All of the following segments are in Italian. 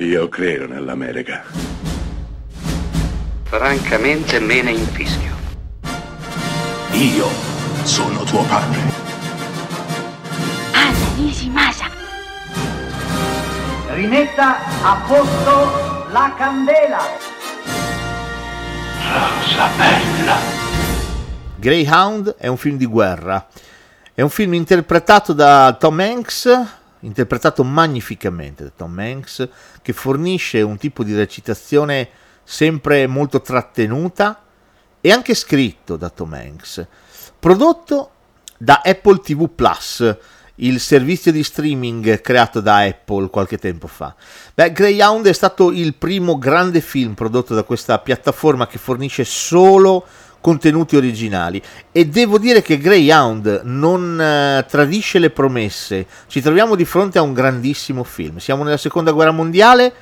Io credo nell'America. Francamente me ne infischio. Io sono tuo padre. Anna Nishimasa. Rimetta a posto la candela. Rosa bella. Greyhound è un film di guerra. È un film interpretato da Tom Hanks, interpretato magnificamente da Tom Hanks, che fornisce un tipo di recitazione sempre molto trattenuta e anche scritto da Tom Hanks. Prodotto da Apple TV Plus, il servizio di streaming creato da Apple qualche tempo fa. Beh, Greyhound è stato il primo grande film prodotto da questa piattaforma che fornisce solo contenuti originali e devo dire che Greyhound non eh, tradisce le promesse. Ci troviamo di fronte a un grandissimo film. Siamo nella Seconda Guerra Mondiale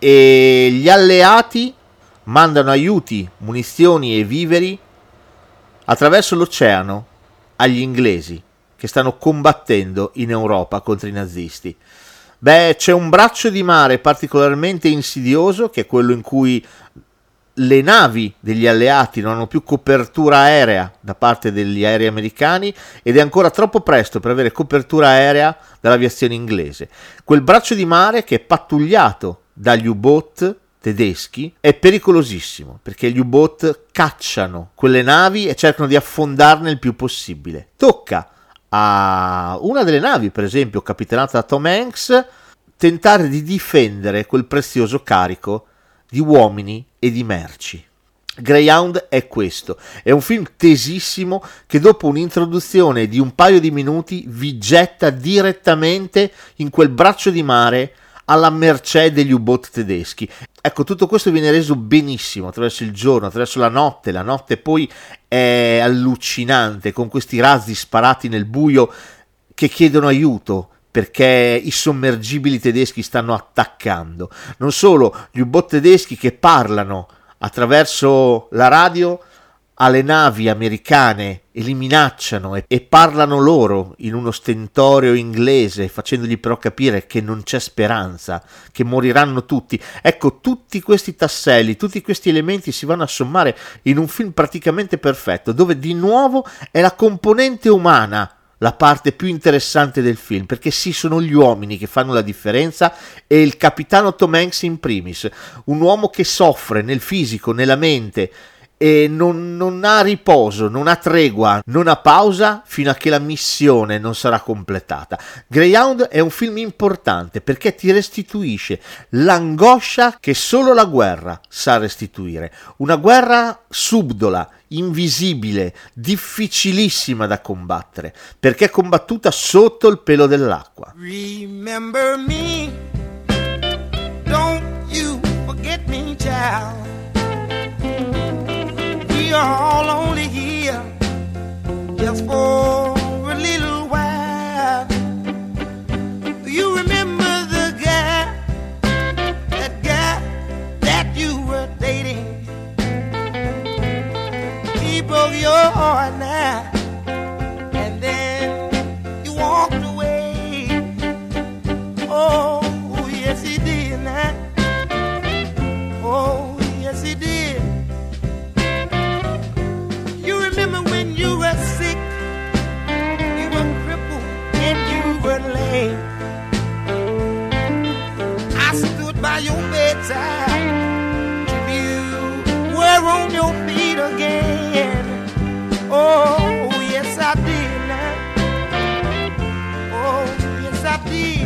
e gli alleati mandano aiuti, munizioni e viveri attraverso l'oceano agli inglesi che stanno combattendo in Europa contro i nazisti. Beh, c'è un braccio di mare particolarmente insidioso, che è quello in cui le navi degli alleati non hanno più copertura aerea da parte degli aerei americani ed è ancora troppo presto per avere copertura aerea dall'aviazione inglese. Quel braccio di mare che è pattugliato dagli U-boat tedeschi è pericolosissimo perché gli U-boat cacciano quelle navi e cercano di affondarne il più possibile. Tocca a una delle navi, per esempio, capitanata da Tom Hanks, tentare di difendere quel prezioso carico di uomini e di merci. Greyhound è questo, è un film tesissimo che dopo un'introduzione di un paio di minuti vi getta direttamente in quel braccio di mare alla mercé degli U-boat tedeschi. Ecco, tutto questo viene reso benissimo attraverso il giorno, attraverso la notte. La notte poi è allucinante con questi razzi sparati nel buio che chiedono aiuto perché i sommergibili tedeschi stanno attaccando. Non solo, gli U-boat tedeschi che parlano attraverso la radio alle navi americane e li minacciano e, e, parlano loro in uno stentoreo inglese, facendogli però capire che non c'è speranza, che moriranno tutti. Ecco, tutti questi tasselli, tutti questi elementi si vanno a sommare in un film praticamente perfetto, dove di nuovo è la componente umana la parte più interessante del film, perché sì, sono gli uomini che fanno la differenza e il capitano Tom Hanks in primis, un uomo che soffre nel fisico, nella mente, e non, non, ha riposo, non ha tregua, non ha pausa fino a che la missione non sarà completata. Greyhound è un film importante perché ti restituisce l'angoscia che solo la guerra sa restituire. Una guerra subdola, invisibile, difficilissima da combattere, perché è combattuta sotto il pelo dell'acqua. Remember me, don't you forget me, child. Are all only here just for were. I stood by your bedside till you were on your feet again. Oh, yes, I did now. Oh, yes, I did.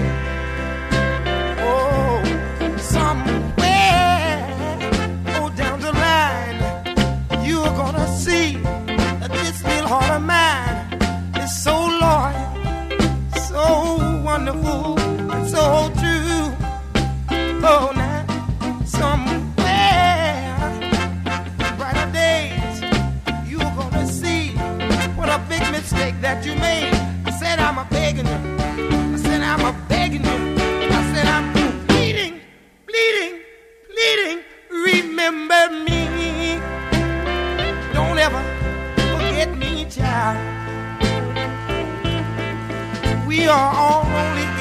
we are all only